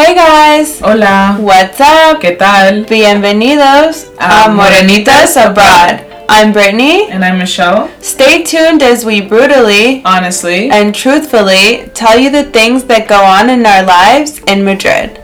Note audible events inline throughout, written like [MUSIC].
Hey guys! Hola! What's up? ¿Qué tal? Bienvenidos A a Morenitas Abroad. I'm Brittany. And I'm Michelle. Stay tuned as we brutally Honestly, and truthfully tell you the things that go on in our lives in Madrid.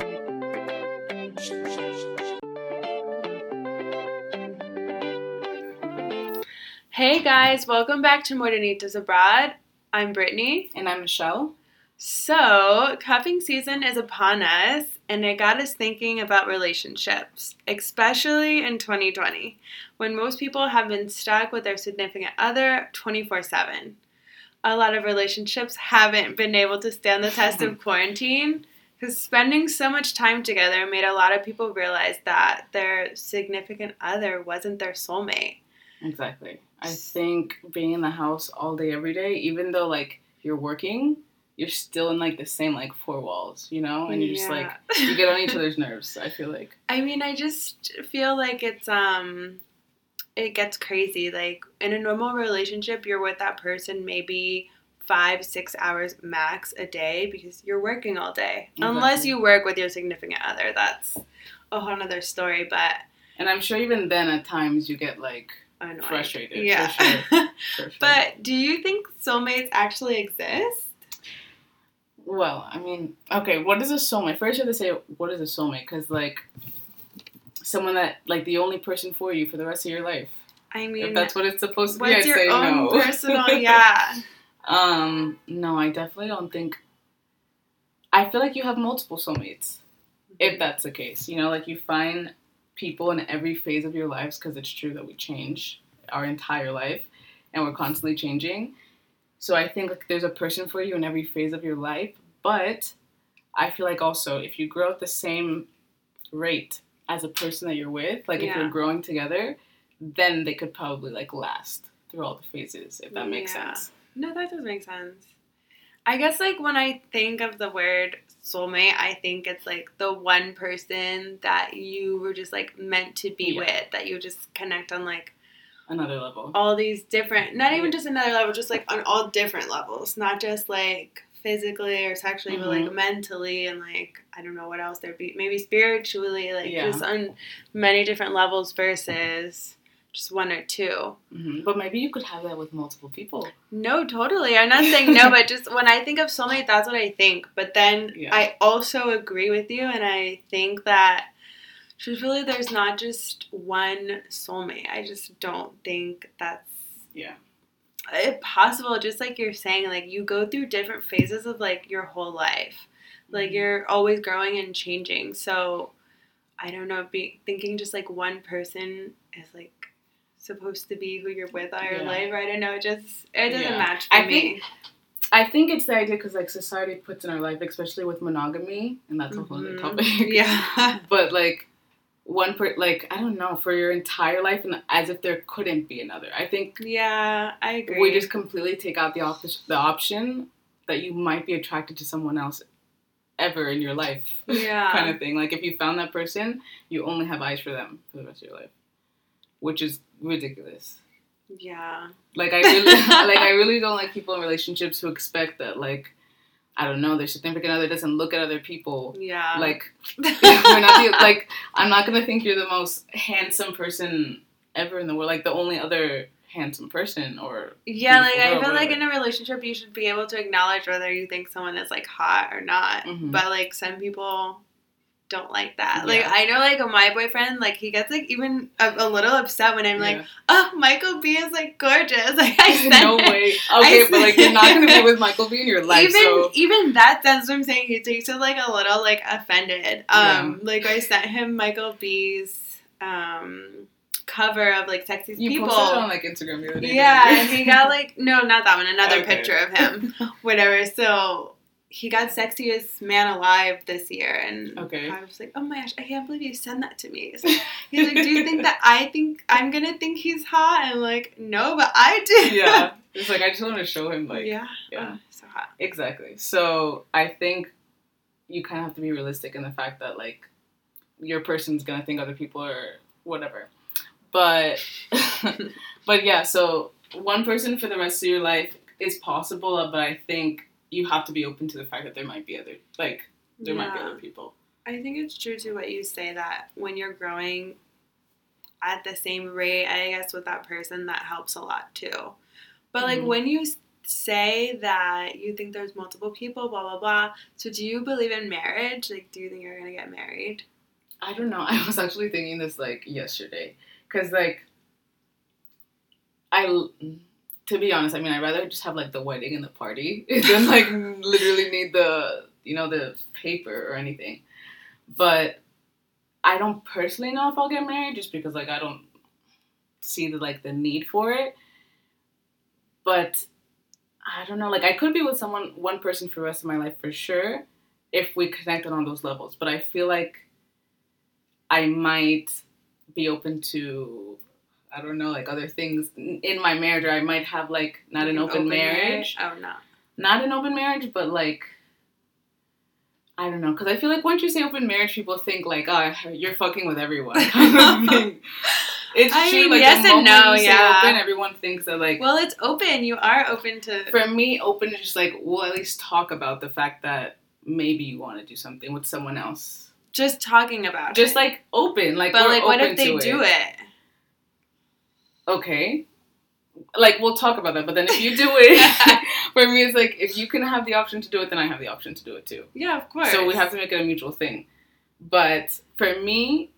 Hey guys, welcome back to Morenitas Abroad. I'm Brittany. and I'm Michelle. So, cuffing season is upon us, and it got us thinking about relationships, especially in 2020, when most people have been stuck with their significant other 24 7. A lot of relationships haven't been able to stand the test of [LAUGHS] quarantine because spending so much time together made a lot of people realize that their significant other wasn't their soulmate. Exactly. I think being in the house all day, every day, even though like you're working, you're still in like the same like four walls, you know? And you're just like, you get on each [LAUGHS] other's nerves, I feel like. I mean, I just feel like it's um it gets crazy. Like in a normal relationship, you're with that person maybe 5 6 hours max a day because you're working all day. Unless you work with your significant other, that's a whole nother story, but And I'm sure even then at times you get like annoying. Frustrated, Yeah. sure. [LAUGHS] sure. but do you think soulmates actually exist? Well, I mean, okay, what is a soulmate? First, you have to say what is a soulmate, because like someone that like the only person for you for the rest of your life. I mean, if that's what it's supposed to be, I'd your say own no. personal [LAUGHS] yeah. um, no, I definitely don't think. I feel like you have multiple soulmates, if that's the case. You know, like you find people in every phase of your lives, because it's true that we change our entire life, and we're constantly changing. So I think like there's a person for you in every phase of your life, but I feel like also if you grow at the same rate as a person that you're with, like if you're growing together, then they could probably like last through all the phases, if that makes Yeah. sense. No, that does make sense. I guess like when I think of the word soulmate, I think it's like the one person that you were just like meant to be Yeah. with, that you just connect on like Another level. all these different, not even just another level, just like on all different levels, not just like physically or sexually, but like Mhm. mentally and like I don't know what else there'd be, maybe spiritually, like Yeah. just on many different levels versus just one or two. hmm But maybe you could have that with multiple people. No, totally. I'm not saying no, [LAUGHS] but just when I think of soulmate, that's what I think. But then Yeah. I also agree with you, and I think that truthfully, there's not just one soulmate. I just don't think that's Yeah. possible. Just like you're saying, like you go through different phases of like your whole life. Like Mhm. you're always growing and changing. So I don't know, be thinking just like one person is like supposed to be who you're with all your Yeah. life. I don't know. It just it doesn't Yeah. match for I me. think- I think it's the idea because like society puts in our life, especially with monogamy, and that's a whole other Mhm. topic. Yeah. [LAUGHS] but like one per like I don't know for your entire life, and as if there couldn't be another. I think yeah, I agree. we just completely take out the op- the option that you might be attracted to someone else ever in your life. [LAUGHS] Yeah. kind of thing. Like if you found that person, you only have eyes for them for the rest of your life, which is ridiculous. yeah. Like I really, [LAUGHS] like I really don't like people in relationships who expect that like, I don't know, their significant other doesn't look at other people. Yeah. Like [LAUGHS] we're not the, like I'm not gonna think you're the most handsome person ever in the world, like the only other handsome person or yeah, like I feel like in a relationship you should be able to acknowledge whether you think someone is like hot or not. Mhm. But like some people don't like that. Like I know like my boyfriend, like he gets like even a, a little upset when I'm like, Yeah. oh Michael B is like gorgeous. [LAUGHS] Like I sent [LAUGHS] no way. Okay, I but like you're not gonna be with Michael B in your [LAUGHS] life, even so even that that's what I'm saying. He takes it like a little like offended. Um, like I sent him Michael B's um cover of like you people. posted it on like Instagram the other day. yeah, and he got like no, not that one. Another Okay. picture of him, whatever. So he got sexiest man alive this year, and Okay. I was like, oh my gosh, I can't believe you sent that to me. So [LAUGHS] he's like, do you think that I think I'm gonna think he's hot? And I'm like, no, but I do. yeah. It's like I just want to show him like yeah. yeah. Oh, so hot. Exactly. So I think you kind of have to be realistic in the fact that like your person's gonna think other people are whatever. But [LAUGHS] but yeah, so one person for the rest of your life is possible, but I think you have to be open to the fact that there might be other like there might be other people. I think it's true to what you say that when you're growing at the same rate, I guess with that person, that helps a lot too. But like Mhm. when you say that you think there's multiple people, blah blah blah. So do you believe in marriage? Like, do you think you're gonna get married? I don't know. [LAUGHS] I was actually thinking this like yesterday, cause like, I, to be honest, I mean, I'd rather just have like the wedding and the party [LAUGHS] than like literally need the you know the paper or anything. But I don't personally know if I'll get married, just because like I don't see the like the need for it. But I don't know. Like I could be with someone, one person for the rest of my life for sure, if we connected on those levels. But I feel like I might be open to I don't know like other things in my marriage or I might have like not an open, marriage, Oh no. not an open marriage but like I don't know because I feel like once you say open marriage people think like oh you're fucking with everyone [LAUGHS] kind of. [LAUGHS] It's I true mean, like yes and no, yeah. open everyone thinks that like Well, it's open. You are open to. for me open is just like we'll at least talk about the fact that maybe you want to do something with someone else just talking about just it. like open like but like, what if they to do it? Okay. Like we'll talk about that but then if you do it [LAUGHS] for me it's like if you can have the option to do it then i have the option to do it too. Yeah, of course. so we have to make it a mutual thing. But for me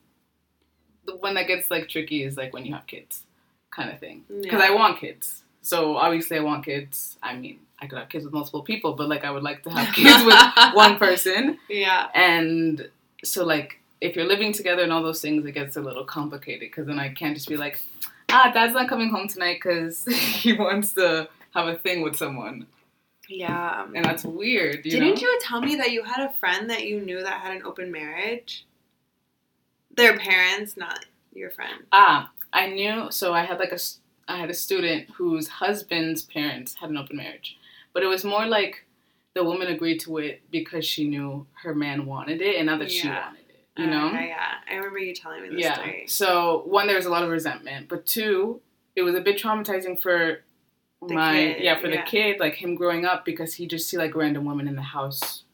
the one that gets like tricky is like when you have kids kind of thing because i want kids. So obviously i want kids. I mean i could have kids with multiple people but like i would like to have kids with [LAUGHS] one person. Yeah. and so, like, if you're living together and all those things, it gets a little complicated because then I can't just be like, ah, dad's not coming home tonight because [LAUGHS] he wants to have a thing with someone. Yeah. And that's weird, you Didn't know? you tell me that you had a friend that you knew that had an open marriage? Their parents, not your friend. Ah, I knew. So, I had like a, I had a student whose husband's parents had an open marriage. But it was more like the woman agreed to it because she knew her man wanted it and not that she wanted it, you oh, know? Okay, yeah. I remember you telling me this yeah. story. So one, there was a lot of resentment, but two, it was a bit traumatizing for The my kid, yeah for yeah. the kid, like him growing up because he just see like random women in the house,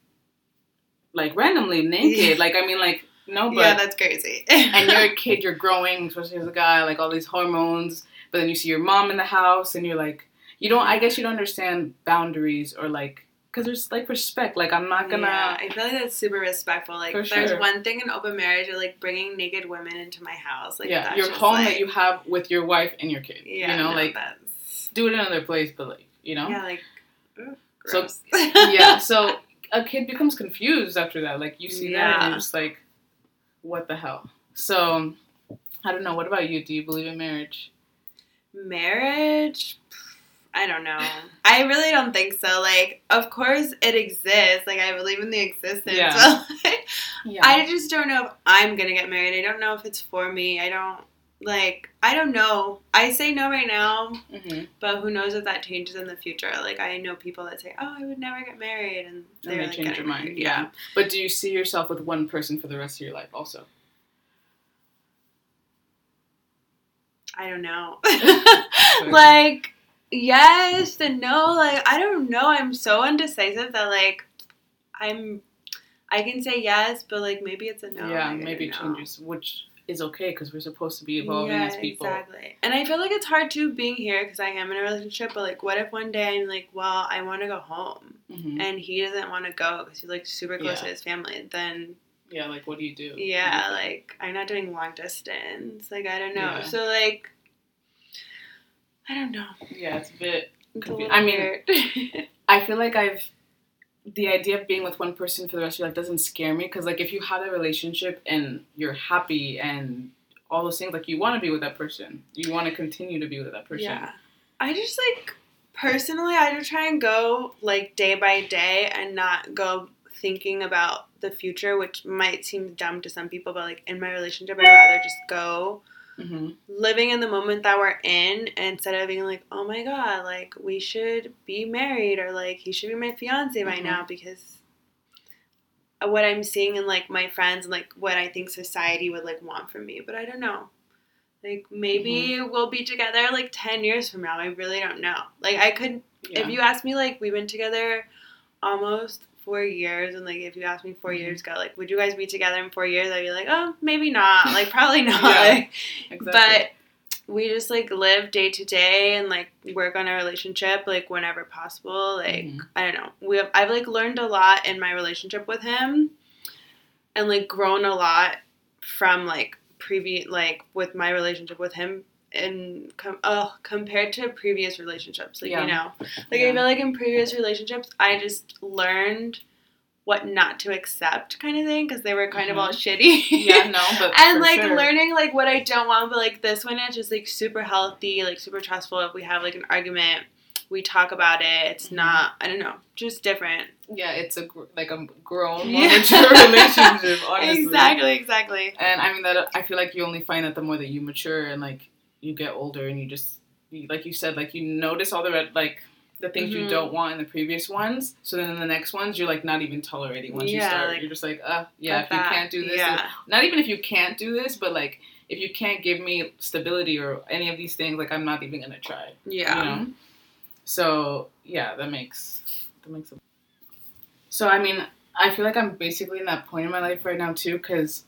like randomly naked. Like I mean, like no, but yeah, that's crazy. [LAUGHS] and you're a kid, you're [LAUGHS] growing, especially as a guy, like all these hormones. But then you see your mom in the house, and you're like, you don't. I guess you don't understand boundaries or like, because there's like respect. Like I'm not gonna. Yeah, I feel like that's super respectful. Like, there's sure. one thing in open marriage, you're like bringing naked women into my house. Like, yeah, your home like, that you have with your wife and your kid. Yeah, you know, no, like that's do it in another place, but like you know. yeah, like ugh, So- [LAUGHS] yeah, so a kid becomes confused after that. Like you see that and Yeah. you're just like, what the hell? So I don't know. What about you? Do you believe in marriage? marriage. I don't know. I really don't think so. Like, of course it exists. Like, I believe in the existence. Yeah. Like, Yeah. I just don't know if I'm gonna get married. I don't know if it's for me. I don't like. I don't know. I say no right now, hmm but who knows if that changes in the future? Like, I know people that say, "Oh, I would never get married," and And they're like, change your mind. Yeah. But do you see yourself with one person for the rest of your life? Also. I don't know. [LAUGHS] [LAUGHS] Like, yes and no. Like, I don't know. I'm so indecisive that like, I'm. I can say yes, but like maybe it's a no. yeah, Like, maybe it changes, which is okay because we're supposed to be evolving yeah, as people. Exactly. And I feel like it's hard too being here because I am in a relationship. But like, what if one day I'm like, well, I want to go home, hmm and he doesn't want to go because he's like super close Yeah. to his family? Then Yeah, like what do you do? yeah, like I'm not doing long distance. Like I don't know. Yeah. So like, I don't know. yeah, it's a bit It's a I mean-. [LAUGHS] I feel like I've the idea of being with one person for the rest of your life doesn't scare me because like if you have a relationship and you're happy and all those things like you want to be with that person you want to continue to be with that person Yeah. I just like personally I just try and go like day by day and not go thinking about the future, which might seem dumb to some people, but like in my relationship I'd rather just go hmm living in the moment that we're in instead of being like, Oh my god, like we should be married or like he should be my fiance by Mhm. now because what I'm seeing in like my friends and like what I think society would like want from me, but I don't know. Like maybe we'll be together like 10 years from now. I really don't know. Like I could yeah. if you ask me like we've been together almost four years, and like if you asked me 4 Mhm. years ago, like would you guys be together in four years? I'd be like, oh, maybe not. Like probably [LAUGHS] not. Yeah. Like, but we just like live day to day and like work on our relationship like whenever possible. Like Mhm. I don't know. We have I've like learned a lot in my relationship with him, and like grown a lot from like previous like with my relationship with him and com- oh, compared to previous relationships like Yeah. you know like Yeah. i feel like in previous relationships i just learned what not to accept kind of thing because they were kind of all shitty yeah, no, but [LAUGHS] and like sure. learning like what i don't want but like this one is just like super healthy like super trustful if we have like an argument we talk about it it's Mhm. not i don't know just different yeah, it's a gr- like a grown, Yeah. [LAUGHS] mature relationship. Honestly, exactly exactly And I mean that I feel like you only find that the more that you mature and like you get older and you just you, like you said like you notice all the red like the things you Mhm. don't want in the previous ones. So then in the next ones you're like not even tolerating once you start. like, you're just like uh yeah if you can't do this yeah not even if you can't do this but like if you can't give me stability or any of these things like I'm not even gonna try. yeah You know? So yeah, that makes that makes. A... So I mean, I feel like I'm basically in that point in my life right now too, because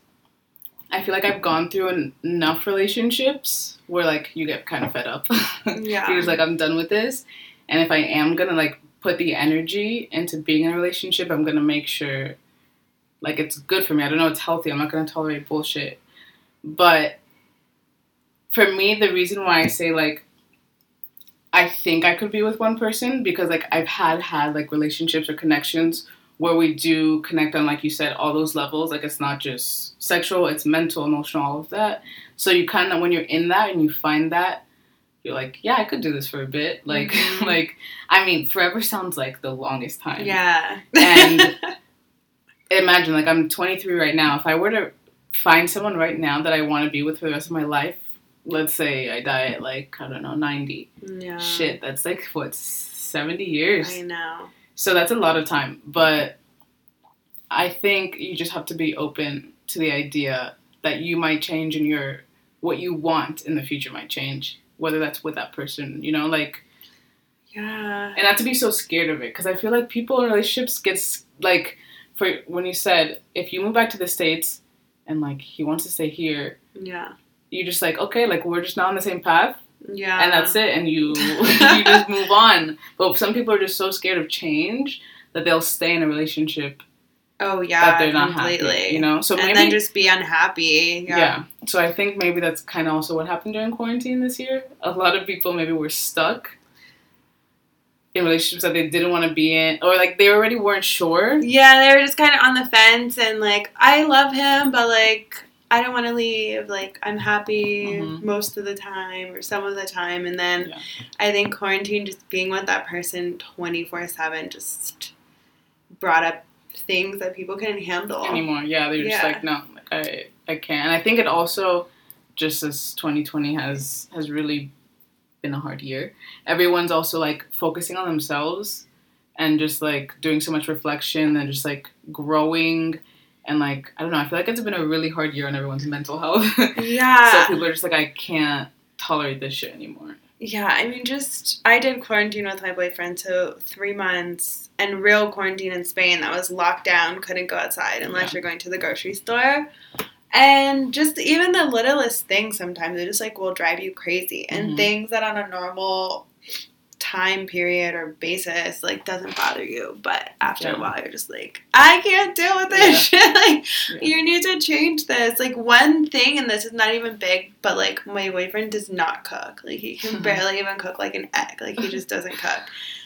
I feel like I've gone through en- enough relationships where like you get kind of fed up. [LAUGHS] Yeah. You're just like I'm done with this, and if I am gonna like put the energy into being in a relationship, I'm gonna make sure like it's good for me. I don't know it's healthy. I'm not gonna tolerate bullshit, but for me, the reason why I say like I think I could be with one person because like I've had had like relationships or connections where we do connect on like you said all those levels. Like it's not just sexual it's mental emotional all of that. So you kind of when you're in that and you find that you're like yeah I could do this for a bit. [LAUGHS] Like Mhm. like I mean forever sounds like the longest time. Yeah. And- [LAUGHS] imagine like I'm 23 right now. If I were to find someone right now that I want to be with for the rest of my life let's say I die at like I don't know 90 yeah. Shit, that's like what seventy years. i know So that's a lot of time. But I think you just have to be open to the idea that you might change and your what you want in the future might change. Whether that's with that person, you know, like yeah and not to be so scared of it because I feel like people in relationships gets like for when you said if you move back to the states and like he wants to stay here, yeah You're just like okay, like we're just not on the same path. Yeah. And that's it and you [LAUGHS] you just move on. But some people are just so scared of change that they'll stay in a relationship oh yeah that they're not completely. happy you know? So and maybe then just be unhappy yeah. yeah. So i think maybe that's kind of also what happened during quarantine this year. A lot of people maybe were stuck in relationships that they didn't want to be in or like they already weren't sure. Yeah, they were just kind of on the fence and like, I love him, but like, I don't want to leave. Like, I'm happy Mhm. most of the time or some of the time. And then Yeah. I think quarantine, just being with that person 24 7, just brought up things that people couldn't handle. anymore yeah they're just like no like, i i can't and i think it also just as 2020 has has really been a hard year everyone's also like focusing on themselves and just like doing so much reflection and just like growing and like i don't know i feel like it's been a really hard year on everyone's mental health [LAUGHS] Yeah. so people are just like i can't tolerate this shit anymore Yeah, I mean, just I did quarantine with my boyfriend, so three months and real quarantine in Spain that was locked down, couldn't go outside unless Yeah. you're going to the grocery store. And just even the littlest things sometimes it just like will drive you crazy. And Mhm. things that on a normal time period or basis like doesn't bother you, but after Yeah. a while you're just like, I can't deal with this shit. [LAUGHS] like Yeah. you need to change this. Like one thing, and this is not even big, but like my boyfriend does not cook. Like he can [LAUGHS] barely even cook like an egg. Like he just doesn't cook.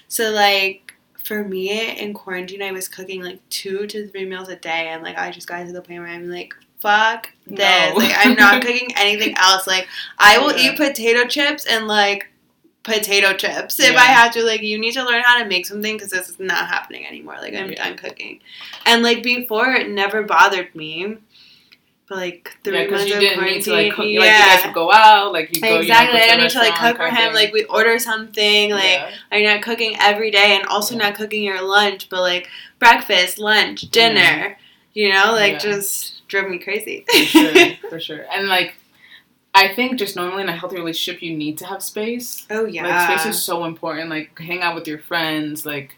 So like for me in quarantine, I was cooking like two to three meals a day, and like I just got to the point where I'm like. Fuck this! No. Like I'm not [LAUGHS] cooking anything else. Like I will Yeah. eat potato chips and like potato chips if Yeah. I have to. Like you need to learn how to make something because this is not happening anymore. Like I'm Yeah. done cooking. And like before, it never bothered me. But like three yeah, months you of didn't quarantine, need to like cook. yeah, Like you guys would go out, like you go. exactly. You I don't need to like cook for him. Like we order something. Like yeah. I'm not cooking every day, and also not cooking your lunch, but like breakfast, lunch, dinner. You know, like just drove me crazy. for sure, [LAUGHS] for sure. And like, I think just normally in a healthy relationship, you need to have space. oh yeah. Like space is so important. Like hang out with your friends. Like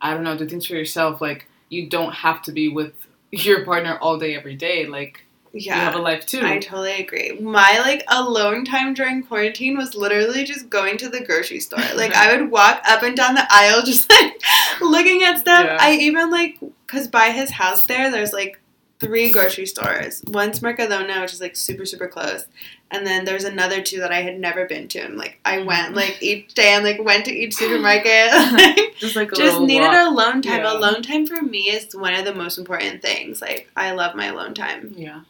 I don't know, do things for yourself. Like you don't have to be with [LAUGHS] your partner all day every day. Like Yeah. you have a life too. I totally agree. My like alone time during quarantine was literally just going to the grocery store. [LAUGHS] Like I would walk up and down the aisle just like [LAUGHS] looking at stuff. Yeah. I even like cuz by his house there there's like three grocery stores. One's Mercadona, which is like super super close. And then there's another two that I had never been to and like I went mm-hmm. like each day and like went to each supermarket. [LAUGHS] [LAUGHS] like, just like a just needed walk. alone time. Yeah. Alone time for me is one of the most important things. Like I love my alone time. Yeah.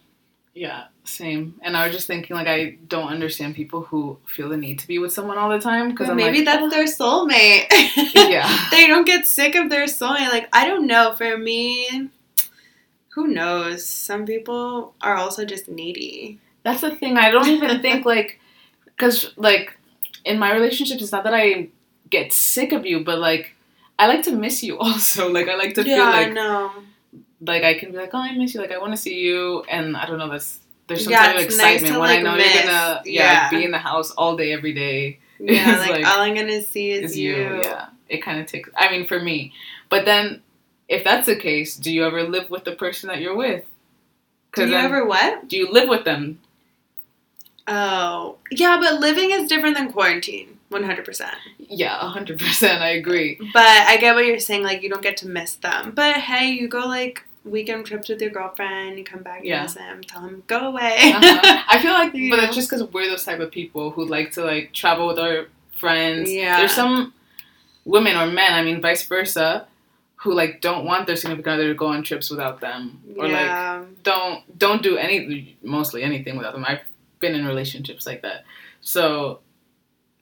Yeah, same. And I was just thinking, like, I don't understand people who feel the need to be with someone all the time because maybe like, that's their soulmate. [LAUGHS] Yeah. they don't get sick of their soulmate. Like I don't know. For me, who knows? Some people are also just needy. That's the thing. I don't even think like, because like, in my relationships, it's not that I get sick of you, but like, I like to miss you [LAUGHS] also. Like, I like to feel yeah, I know. like I can be like, oh, I miss you. Like, I want to see you, and I don't know. That's there's some Yeah, type of nice excitement to, when I know miss. you're gonna yeah, Yeah. be in the house all day every day. Yeah, [LAUGHS] like, like, all I'm gonna see is, Is you. you. Yeah, it kind of takes. I mean, for me, but then if that's the case, do you ever live with the person that you're with? Do you then- ever what? do you live with them? Oh, yeah, but living is different than quarantine. One hundred percent. Yeah, hundred percent. I agree. But I get what you're saying. Like you don't get to miss them. But hey, you go like weekend trips with your girlfriend. You come back, you Yeah. miss him, tell him go away. Uh-huh. I feel like, but [LAUGHS] it's just because we're those type of people who like to like travel with our friends. Yeah. There's some women or men, I mean, vice versa, who like don't want their significant other to go on trips without them, or like don't don't do any mostly anything without them. I've been in relationships like that, so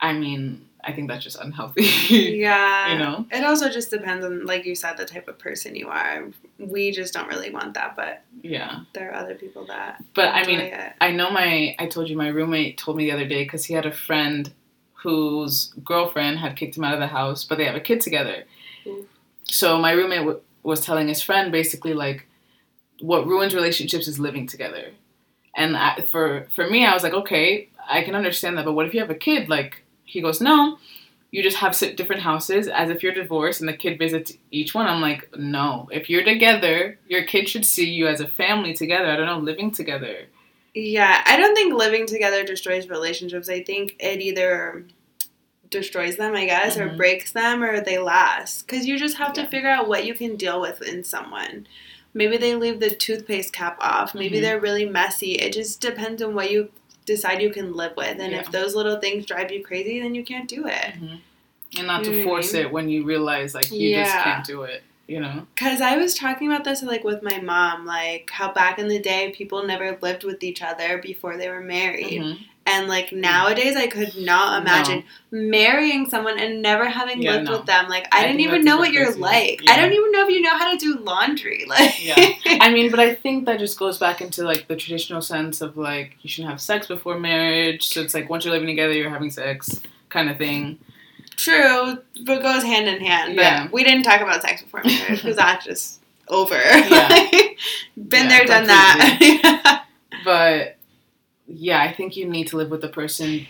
I mean, I think that's just unhealthy. [LAUGHS] Yeah. you know. It also just depends on, like you said, the type of person you are. We just don't really want that, but Yeah, there are other people that. but I mean, it. I know my I told you my roommate told me the other day because he had a friend whose girlfriend had kicked him out of the house, but they have a kid together. Oof. So my roommate w- was telling his friend basically like what ruins relationships is living together. And I, for for me, I was like, okay, I can understand that, but what if you have a kid? Like he goes, no, you just have different houses as if you're divorced, and the kid visits each one. I'm like, no, if you're together, your kid should see you as a family together. I don't know, living together. Yeah, I don't think living together destroys relationships. I think it either destroys them, I guess, or Mhm. breaks them, or they last. Because you just have to figure out what you can deal with in someone. Maybe they leave the toothpaste cap off. Maybe Mhm. they're really messy. It just depends on what you decide you can live with. And Yeah. if those little things drive you crazy, then you can't do it. and not You to I force mean? it when you realize like you just can't do it you know Cause I was talking about this like with my mom, like how back in the day people never lived with each other before they were married, Mhm. And like nowadays I could not imagine marrying someone and never having Yeah, lived no. with them. Like I I, didn't even know what you're like. Yeah. I don't even know if you know how to do laundry. [LAUGHS] Like Yeah. i mean but i think that just goes back into like the traditional sense of like you shouldn't have sex before marriage so it's like once you're living together you're having sex kind of thing true, but goes hand in hand. But Yeah. we didn't talk about sex before marriage because [LAUGHS] that's just over. Yeah. [LAUGHS] Been Yeah, there, done that. but yeah i think you need to live with the person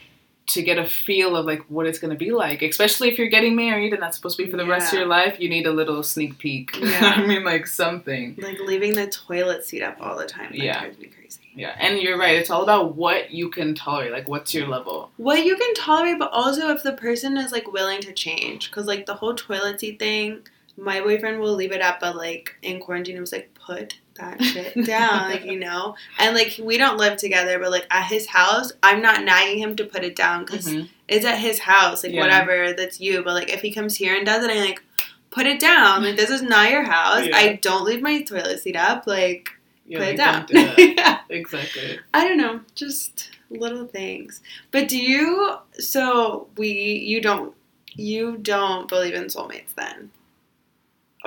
to get a feel of like what it's going to be like especially if you're getting married and that's supposed to be for the rest of your life you need a little sneak peek [LAUGHS] Yeah. i mean like something like leaving the toilet seat up all the time. That Yeah. drives me crazy. yeah and you're right it's all about what you can tolerate like what's your level What you can tolerate, but also if the person is like willing to change. Because like the whole toilet seat thing, my boyfriend will leave it up, but like in quarantine, it was like, put that shit [LAUGHS] down, like, you know? And like we don't live together, but like at his house, I'm not nagging him to put it down because Mhm. it's at his house, like Yeah. whatever, that's you. But like if he comes here and does it, I'm like, put it down. Like this is not your house. Yeah. I don't leave my toilet seat up. Like, Yeah, put it down. do [LAUGHS] yeah. exactly I don't know, just little things. But do you? So we, you don't, you don't believe in soulmates then,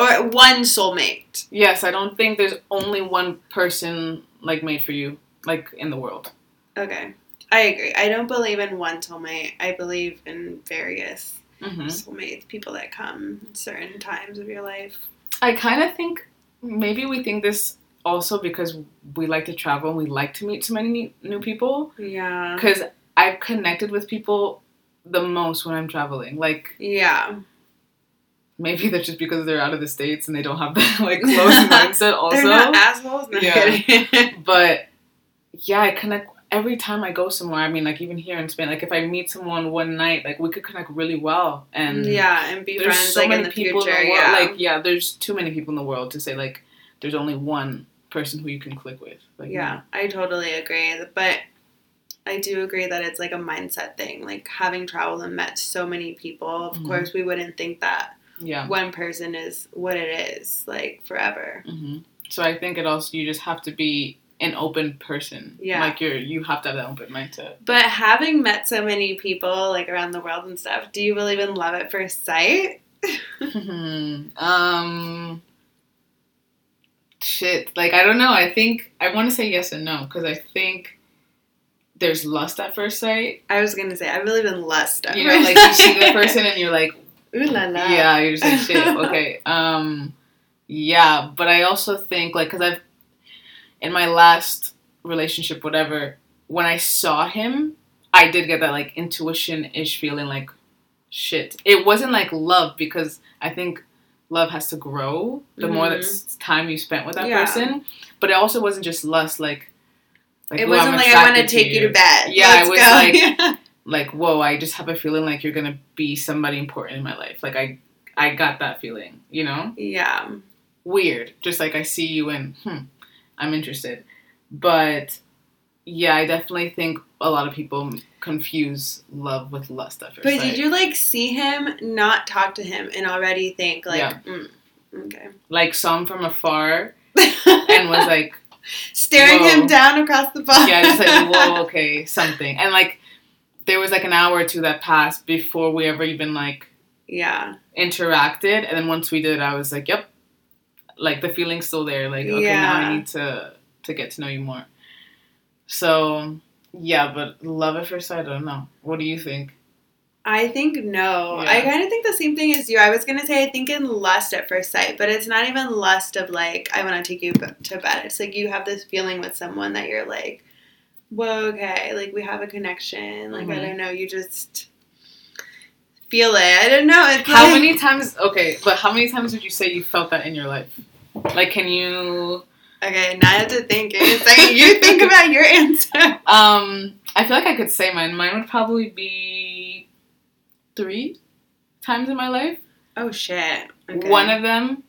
or one soulmate? Yes, I don't think there's only one person like made for you, like in the world. Okay, I agree. I don't believe in one soulmate. I believe in various hmm soulmates, people that come certain times of your life. I kind of think maybe we think this also because we like to travel and we like to meet so many new, new people. Yeah. Because I've connected with people the most when I'm traveling. Like Yeah. Maybe that's just because they're out of the states and they don't have [LAUGHS] [LAUGHS] that like close mindset. Also, They're not assholes. No Yeah. [LAUGHS] but yeah, I connect every time I go somewhere. I mean, like even here in Spain, like if I meet someone one night, like we could connect really well. And yeah, and be there's friends so like many in the people future. in the world. yeah. Like yeah, there's too many people in the world to say like there's only one person who you can click with. Like Yeah, I totally agree. But I do agree that it's like a mindset thing. Like having traveled and met so many people, of Mhm. course, we wouldn't think that yeah. one person is what it is, like forever. hmm So I think it also you just have to be an open person. Yeah. Like you're you have to have that open mindset. But having met so many people like around the world and stuff, do you believe in love at first sight? [LAUGHS] um. Shit. Like I don't know. I think I want to say yes and no because I think there's lust at first sight. I was gonna say I believe in lust. at You know, like you see the person and you're like, Ooh la la. yeah, you're just like shit. [LAUGHS] Okay. Um. Yeah, but I also think like because I've in my last relationship, whatever, when I saw him, I did get that like intuition ish feeling like shit. It wasn't like love because I think love has to grow the more Mhm. that's time you spent with that Yeah. person. But it also wasn't just lust like. like it "Ooh, I'm wasn't like I want to take you. to bed. Yeah, Let's it was go. like- [LAUGHS] Like whoa, I just have a feeling like you're gonna be somebody important in my life. Like I, I got that feeling. You know yeah. weird. Just like I see you and hmm, I'm interested. But yeah, I definitely think a lot of people confuse love with lust at first But sight. did you like see him, not talk to him, and already think like, Yeah. mm, okay, like saw him from afar [LAUGHS] and was like, staring Whoa. him down across the bar? yeah, just like whoa, [LAUGHS] okay, something. And like there was like an hour or two that passed before we ever even like yeah, interacted, and then once we did, I was like, yep, like the feeling's still there. Like okay, now I need to to get to know you more. So yeah, but love at first sight, I don't know. What do you think? I think no. Yeah. I kind of think the same thing as you. I was gonna say I think in lust at first sight, but it's not even lust of like I want to take you to bed. It's like you have this feeling with someone that you're like, whoa, okay, like we have a connection. Like I Mhm. don't know, you just feel it. I don't know. It's How like- many times? Okay, but how many times would you say you felt that in your life? Like, can you? Okay, now I have to think. In a second. You think [LAUGHS] about your answer. Um, I feel like I could say mine. Mine would probably be three times in my life. Oh shit. Okay. One of them.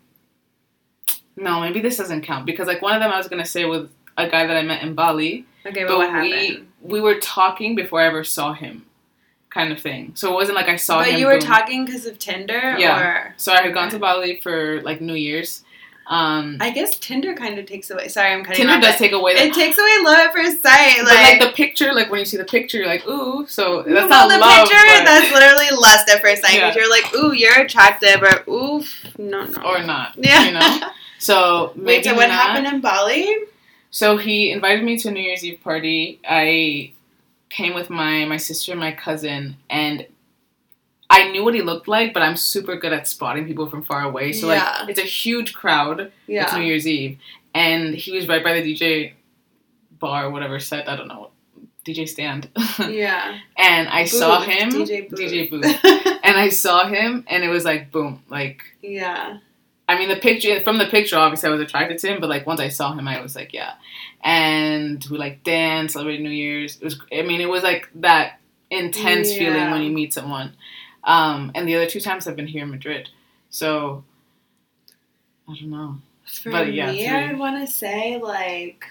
No, maybe this doesn't count because like one of them I was gonna say was a guy that I met in Bali, Okay, but, but what we happened? we were talking before I ever saw him, kind of thing. So it wasn't like I saw But him. you were boom. talking because of Tinder, Yeah. or So I had gone to Bali for like New Year's. Um, I guess Tinder kind of takes away. Sorry, I'm cutting. Tinder off, does take away It takes away love at first sight. But like Like, the picture, like when you see the picture, you're like, ooh. So that's well, not the love, picture. but- That's literally lust at first sight. Because Yeah. you're like, ooh, you're attractive, or oof, no, no, or not. Yeah. You know. [LAUGHS] So maybe Wait, so what not. happened in Bali? So he invited me to a New Year's Eve party. I came with my my sister and my cousin, and I knew what he looked like, but I'm super good at spotting people from far away. So Yeah. like, it's a huge crowd. Yeah. It's New Year's Eve, and he was right by the DJ bar, or whatever set. I don't know. DJ stand. [LAUGHS] yeah. and I saw him. DJ Booth. DJ Booth. [LAUGHS] and I saw him, and it was like boom, like yeah, I mean the picture from the picture. Obviously, I was attracted to him, but like once I saw him, I was like, yeah. And we like danced, celebrated New Year's. It was, I mean, it was like that intense feeling when you meet someone. Um, and the other two times I've been here in Madrid, so I don't know. for But, yeah, me, three. I want to say like,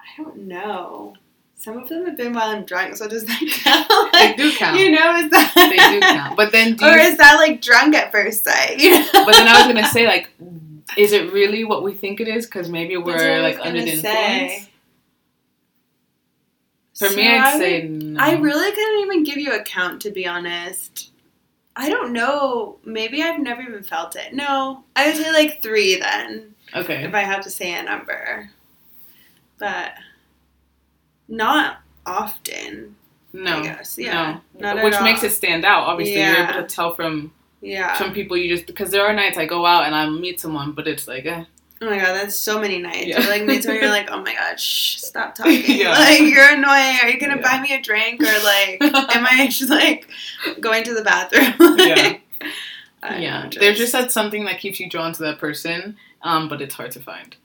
I don't know. Some of them have been while I'm drunk, so does that [LAUGHS] count? They Like, do count. You know, is that They do count. But then, do [LAUGHS] or is that like drunk at first sight? You know? but then I was gonna say like, is it really what we think it is? Because maybe we're like under the say. influence. For So me, I'd I say would- no. I really couldn't even give you a count to be honest. I don't know. Maybe I've never even felt it. No, I would say like three then, okay. if I have to say a number. But not often. No. I guess. Yeah. No. Not Which makes all. it stand out. Obviously, you're able to tell from Yeah. some people you just because there are nights I go out and I meet someone, but it's like, eh. Oh my god, that's so many nights. Yeah. Like meets where you're like, oh my god, shh, stop talking. [LAUGHS] Yeah. Like you're annoying. Are you gonna Yeah. buy me a drink or like am I [LAUGHS] just like going to the bathroom? [LAUGHS] Yeah. I'm yeah, there's just that something that keeps you drawn to that person, um, but it's hard to find.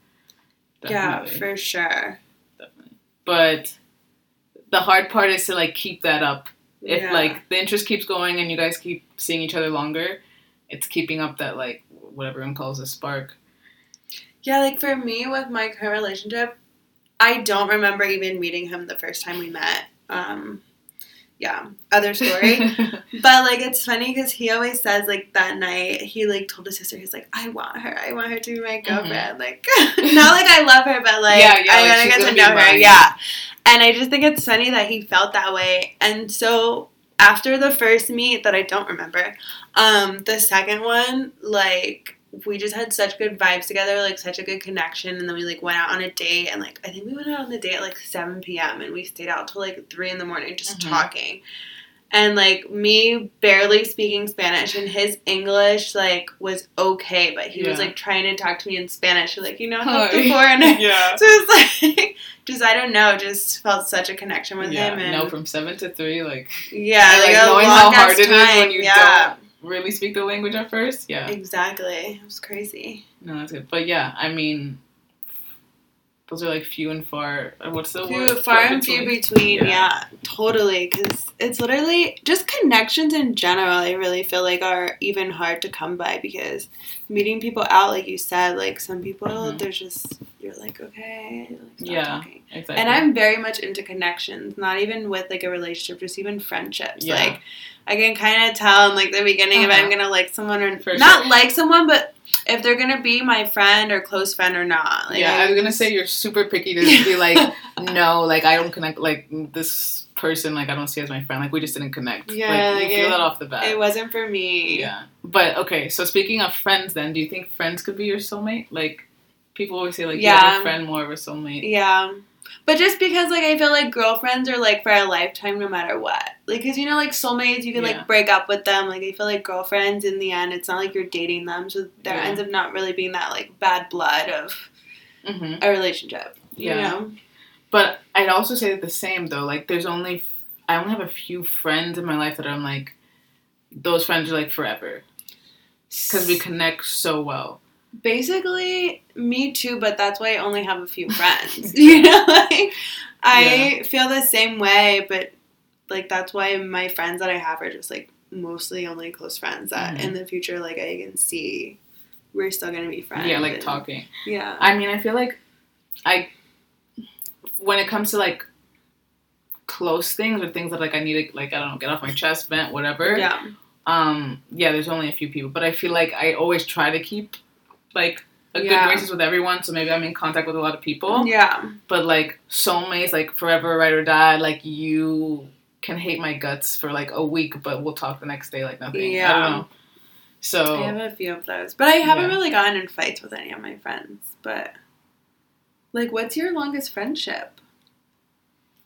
yeah, for sure. But the hard part is to like keep that up. If Yeah. like the interest keeps going and you guys keep seeing each other longer, it's keeping up that like what everyone calls a spark. Yeah, like for me with my current relationship, I don't remember even meeting him the first time we met. Um, yeah, other story. [LAUGHS] but like it's funny because he always says like that night he like told his sister he's like I want her I want her to be my girlfriend like [LAUGHS] not like I love her but like Mm-hmm. Yeah, yeah, I like, gotta get to know her yeah and I just think it's funny that he felt that way and so after the first meet that I don't remember um the second one like we just had such good vibes together like such a good connection and then we like went out on a date and like I think we went out on the date at like 7 p.m. and we stayed out till like 3 in the morning just Mhm. talking and like me barely speaking Spanish and his English like was okay, but he was like trying to talk to me in Spanish, like you know, Oh, help the [LAUGHS] foreigner. yeah. [LAUGHS] So it's like just I don't know, just felt such a connection with yeah, him and no, from seven to three, like yeah, and, like, like, a knowing how hard it is time. when you yeah, really speak the language at first. Yeah, exactly. It was crazy. no, that's good. But yeah, I mean, those are like few and far. uh, What's the Few, word? far and few between, Yeah. yeah, totally. Because it's literally just connections in general. I really feel like are even hard to come by because meeting people out, like you said, like some people, Mhm. they're just you're like okay, like, Yeah. talking. Exactly. And I'm very much into connections, not even with like a relationship, just even friendships. Yeah. Like I can kind of tell in like the beginning if Uh-huh. I'm gonna like someone or For not sure. like someone, but if they're gonna be my friend or close friend or not. Like, yeah, I was gonna say you're super picky to be like, [LAUGHS] no, like I don't connect. Like this person, like I don't see as my friend. Like we just didn't connect. Yeah, like, like, feel it- that off the bat. it wasn't for me. Yeah, but okay. So speaking of friends, then do you think friends could be your soulmate? Like people always say, like yeah. you have a friend more of a soulmate. Yeah. But just because, like, I feel like girlfriends are, like, for a lifetime no matter what. Like, because, you know, like, soulmates, you can, Yeah. like, break up with them. Like, I feel like girlfriends, in the end, it's not like you're dating them. So there Yeah. ends up not really being that, like, bad blood of hmm a relationship. Yeah. Know? But I'd also say the same though. Like there's only I only have a few friends in my life that I'm like those friends are like forever because we connect so well. Basically, me too, but that's why I only have a few [LAUGHS] friends. [LAUGHS] you know, like I feel the same way, but like that's why my friends that I have are just like mostly only close friends that Mhm. in the future like I can see we're still gonna be friends. yeah, like and- talking. Yeah. I mean, I feel like I when it comes to like close things or things that like I need to like I don't know get off my chest, vent, whatever. yeah. Um. Yeah, there's only a few people, but I feel like I always try to keep like a Yeah. good graces with everyone. So maybe I'm in contact with a lot of people. Yeah. But like soulmates, like forever, ride or die, like you can hate my guts for like a week, but we'll talk the next day like nothing. I Yeah. don't know. So I have a few of those. But I haven't Yeah. really gotten in fights with any of my friends. But like what's your longest friendship?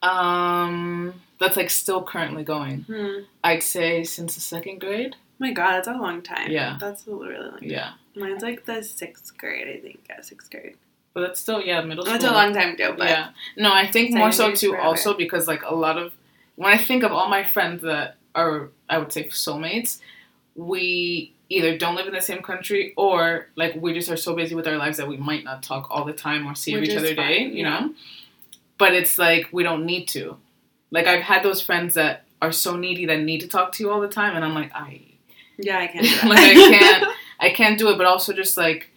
um that's like still currently going. Hmm. I'd say since the second grade. my god, that's a long time. Yeah. That's a really long time. Yeah. Mine's like the sixth grade, I think. Yeah, sixth grade. But that's still yeah, middle school. That's a long time ago, but yeah. No, I think more so too grade also because like a lot of when I think of all my friends that are I would say soulmates, we either don't live in the same country or like we just are so busy with our lives that we might not talk all the time or see Which each other day, you yeah. know? But it's like we don't need to. Like I've had those friends that are so needy that need to talk to you all the time and I'm like, I yeah, I can't [LAUGHS] like I can't [LAUGHS] I can't do it, but also just like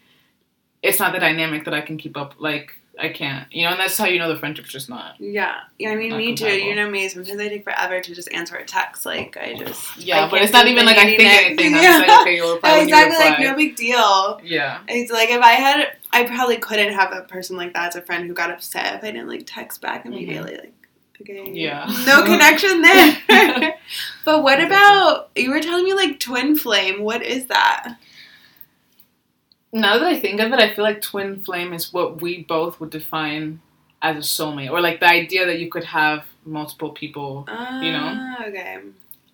it's not the dynamic that I can keep up like I can't. You know, and that's how you know the friendship's just not. Yeah, yeah. I mean, me too. You know me. Sometimes I take forever to just answer a text. Like I just Yeah, I but it's not even like I think anything. I'm [LAUGHS] Yeah. like, okay, you'll reply exactly. you Like no big deal. yeah. It's like if I had, I probably couldn't have a person like that as a friend who got upset if I didn't like text back immediately. Like, okay, Mm-hmm. Yeah. no [LAUGHS] connection there. [LAUGHS] but what about you were telling me like twin flame? What is that? Now that I think of it, I feel like twin flame is what we both would define as a soulmate, or like the idea that you could have multiple people. You know? Ah, okay.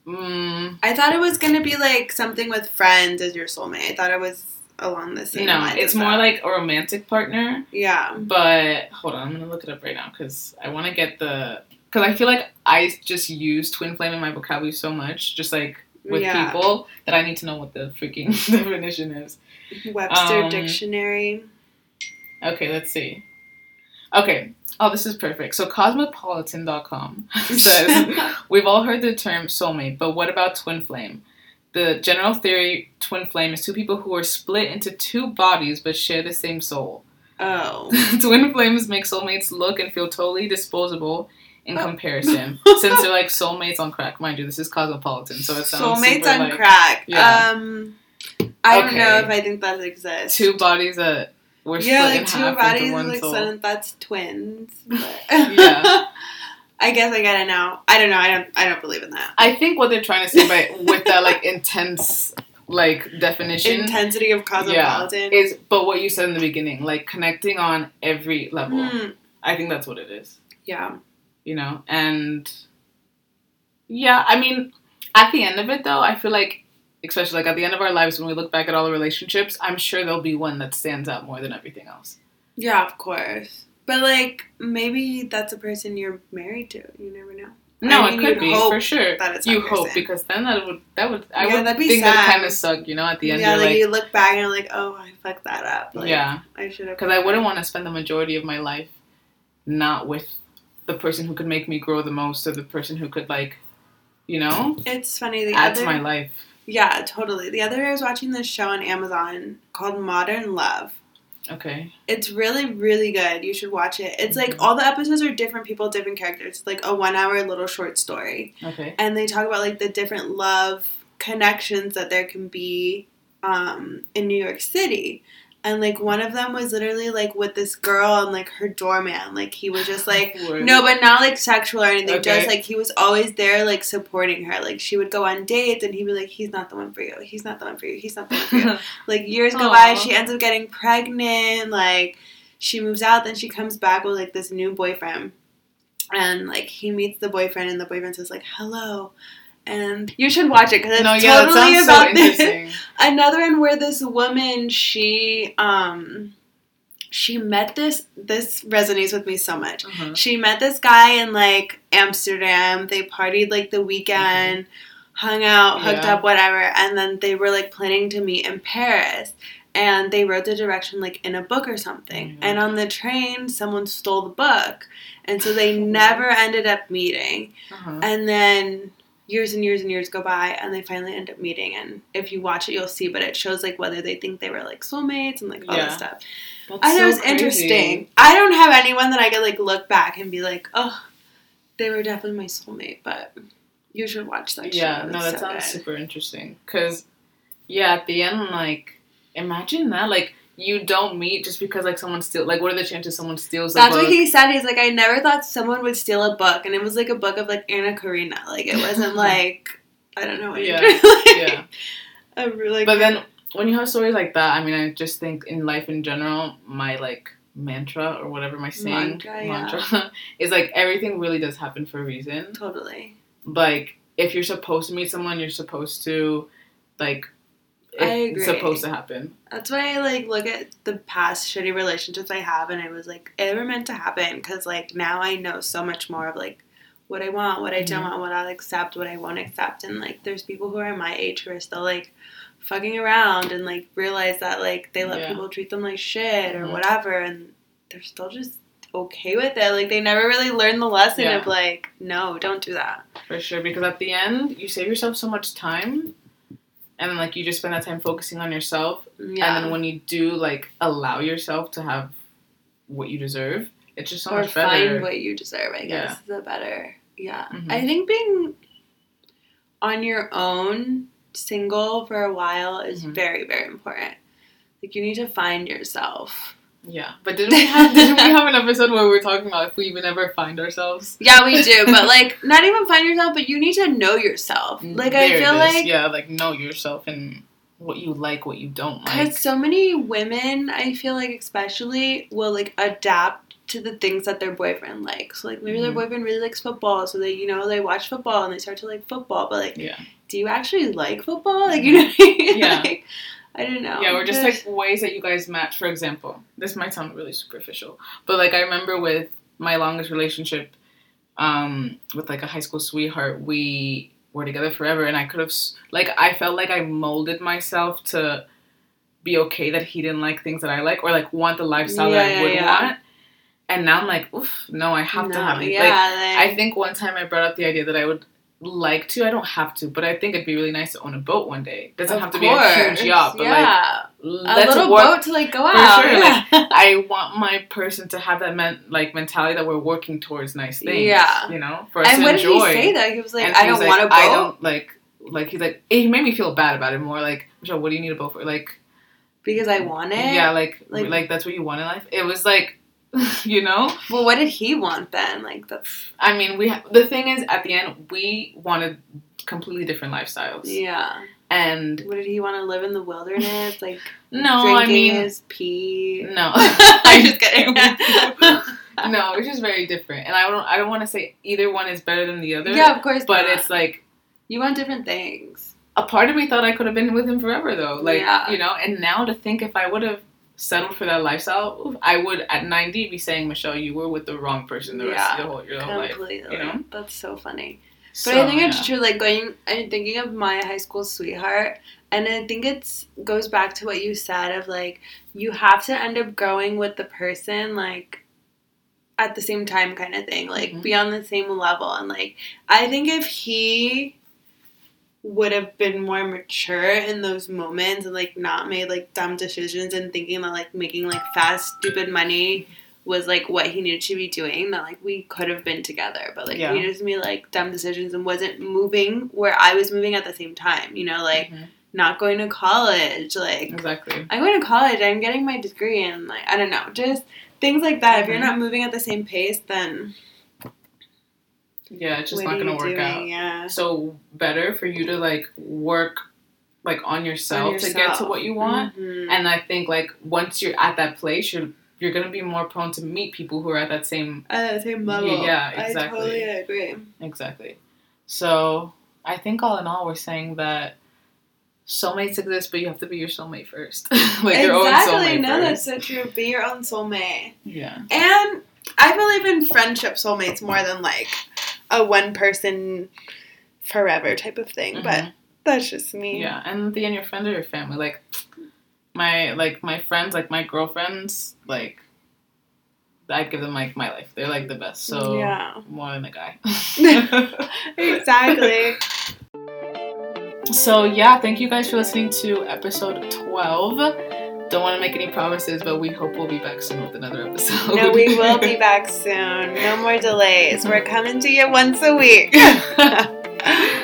Mm, I thought it was gonna be like something with friends as your soulmate. I thought it was along the same. no, it's more that. like a romantic partner. yeah. But hold on, I'm gonna look it up right now because I want to get the because I feel like I just use twin flame in my vocabulary so much, just like with Yeah. people that I need to know what the freaking [LAUGHS] definition is. Webster Um, Dictionary. Okay, let's see. Okay. Oh, this is perfect. So cosmopolitan.com [LAUGHS] says [LAUGHS] we've all heard the term soulmate, but what about twin flame? The general theory twin flame is two people who are split into two bodies but share the same soul. oh. [LAUGHS] twin flames make soulmates look and feel totally disposable in Oh. comparison, since they're like soulmates on crack. Mind you, this is cosmopolitan, so it sounds Soulmates on like, crack. yeah. Um, I don't know if I think that exists. two bodies that were split yeah, in like two half bodies, one like soul. so that's twins. [LAUGHS] [LAUGHS] Yeah. I guess I get it now. I don't know. I don't. I don't believe in that. I think what they're trying to say by with that like intense like definition Intensity of cosmopolitan. is but what you said in the beginning, like connecting on every level. Hmm, I think that's what it is. yeah. You know? And yeah, I mean, at the end of it though, I feel like especially like at the end of our lives when we look back at all the relationships, I'm sure there'll be one that stands out more than everything else. Yeah, of course. But like maybe that's a person you're married to. You never know. No, I mean, it could be for sure. that it's You hope because then that would that would I Yeah, would think that kind of suck. You know, at the end yeah, you're like, like, you look back and you're like, oh, I fucked that up. Like, yeah, I should have. because I wouldn't want to spend the majority of my life not with the person who could make me grow the most or the person who could like, you know, It's funny. The add other, to my life. Yeah, totally. The other day I was watching this show on Amazon called Modern Love. Okay. It's really, really good. You should watch it. It's like Mhm. all the episodes are different people, different characters. It's like a one hour little short story. Okay. And they talk about like the different love connections that there can be um, in New York City. And like one of them was literally like with this girl and like her doorman. Like he was just like [LAUGHS] no, but not like sexual or anything. Okay. Just like he was always there, like supporting her. Like she would go on dates, and he'd be like, "He's not the one for you. He's not the one for you. He's not the one for you." [LAUGHS] like years go by, she ends up getting pregnant. Like she moves out, then she comes back with like this new boyfriend, and like he meets the boyfriend, and the boyfriend says like, "Hello." And you should watch it because it's no, yeah, totally about so this [LAUGHS] another one where this woman she um she met this this resonates with me so much Uh-huh. she met this guy in like amsterdam they partied like the weekend hung out hooked Yeah. up whatever and then they were like planning to meet in paris and they wrote the direction like in a book or something Mhm. and on the train someone stole the book and so they [SIGHS] never ended up meeting Uh-huh. and then years and years and years go by and they finally end up meeting and if you watch it you'll see but it shows like whether they think they were like soulmates and like all Yeah. this stuff That's i know so it's crazy. interesting i don't have anyone that i could like look back and be like oh they were definitely my soulmate but you should watch that Yeah, show. no, that so sounds good. super interesting. Cause, yeah, at the end, like, imagine that, like, you don't meet just because like someone steals Like, what are the chances someone steals That's book? what he said. He's like, I never thought someone would steal a book, and it was like a book of like Anna Karina. Like it wasn't [LAUGHS] like I don't know. What you Yeah, [LAUGHS] yeah. a really. But then when you have stories like that, I mean, I just think in life in general, my like mantra or whatever my saying Mantra, yeah. [LAUGHS] is like everything really does happen for a reason. totally. Like if you're supposed to meet someone, you're supposed to like it's supposed to happen. That's why I like look at the past shitty relationships I have, and I was like, it were meant to happen because like now I know so much more of like what I want, what I don't Mhm. want, what I'll accept, what I won't accept, and like there's people who are my age who are still like fucking around and like realize that like they let Yeah. people treat them like shit or Mhm. whatever, and they're still just okay with it. Like they never really learned the lesson Yeah. of like, no, don't do that. For sure, because at the end, you save yourself so much time, and then like you just spend that time focusing on yourself. Yeah. And then when you do like allow yourself to have what you deserve, it's just so or much better. find what you deserve. I guess is a better. Yeah, Mhm. I think being on your own, single for a while, is Mhm. very very important. Like you need to find yourself. Yeah, but didn't we have didn't we have an episode where we were talking about if we even ever find ourselves? [LAUGHS] Yeah, we do, but like not even find yourself, but you need to know yourself. Like I There it feel like yeah, like know yourself and what you like, what you don't like. Because so many women, I feel like especially, will like adapt to the things that their boyfriend likes. So like maybe their Mhm. boyfriend really likes football, so they you know they watch football and they start to like football. But like, Yeah. do you actually like football? Like you know, what I mean? Yeah. [LAUGHS] like, I don't know. Yeah, or just like ways that you guys match. For example, this might sound really superficial, but like I remember with my longest relationship, um, with like a high school sweetheart, we we're together forever, and I could have like I felt like I molded myself to be okay that he didn't like things that I like or like want the lifestyle Yeah, that I would yeah. want. And now I'm like, oof, no, I have to have it. yeah, Like, like, I think one time I brought up the idea that I would like to. I don't have to, but I think it'd be really nice to own a boat one day. It doesn't of have to be a huge yacht, but yeah. like a little work. boat to like go For out. sure, yeah. [LAUGHS] I want my person to have that men- like mentality that we're working towards nice things. Yeah. you know, for us and to what did he say that? He was like, And I don't like, want a boat. I don't like. Like he's like, he made me feel bad about it more. Like, Michelle, what do you need a boat for? Like, because I want it. yeah, like, Like- like, that's what you want in life. It was like, [LAUGHS] you know. Well, what did he want then? Like that's I mean, we. Ha- the thing is, at the end, we wanted completely different lifestyles, yeah. and What did he want to live in the wilderness? Like [LAUGHS] no, I mean, his pee. no. [LAUGHS] I'm just kidding. no, it's just very different, and I don't. I don't want to say either one is better than the other. yeah, of course. but not. it's like you want different things. a part of me thought I could have been with him forever though. Like Yeah. you know, and now to think if I would have settled for that lifestyle, I would at ninety be saying, Michelle, you were with the wrong person the rest of your whole your whole life. Completely. you know? That's so funny. But So, I think it's yeah. true. Like going, I'm thinking of my high school sweetheart, and I think it's goes back to what you said of like you have to end up growing with the person like at the same time, kind of thing. Like Mhm. be on the same level, and like I think if he would have been more mature in those moments and like not made like dumb decisions and thinking that like making like fast stupid money was like what he needed to be doing that like we could have been together but like Yeah. he just made like dumb decisions and wasn't moving where i was moving at the same time you know like Mhm. not going to college like exactly. i'm going to college i'm getting my degree and like i don't know just things like that if you're Mhm. not moving at the same pace then Yeah, it's just what not gonna work doing? out. yeah So better for you to like work like on yourself, On to get to what you want. Mhm. And I think like once you're at that place, you're you're gonna be more prone to meet people who are at that same at the same level Yeah, i exactly. totally agree exactly. So I think all in all, we're saying that soulmates exist, but you have to be your soulmate first, [LAUGHS] like your own exactly soulmate Exactly. no first. that's so true be your own soulmate yeah, And I believe in friendship soulmates more than like a one person forever type of thing. But Mhm. that's just me. yeah. And at the end, your friends are your family. Like my like my friends, like my girlfriends, like I give them like my life. They're like the best. So Yeah. more than a guy. [LAUGHS] Exactly. [LAUGHS] So yeah, thank you guys for listening to episode twelve. Don't want to make any promises, but we hope we'll be back soon with another episode. no, we will be [LAUGHS] back soon. No more delays. We're [LAUGHS] coming to you once a week. [LAUGHS]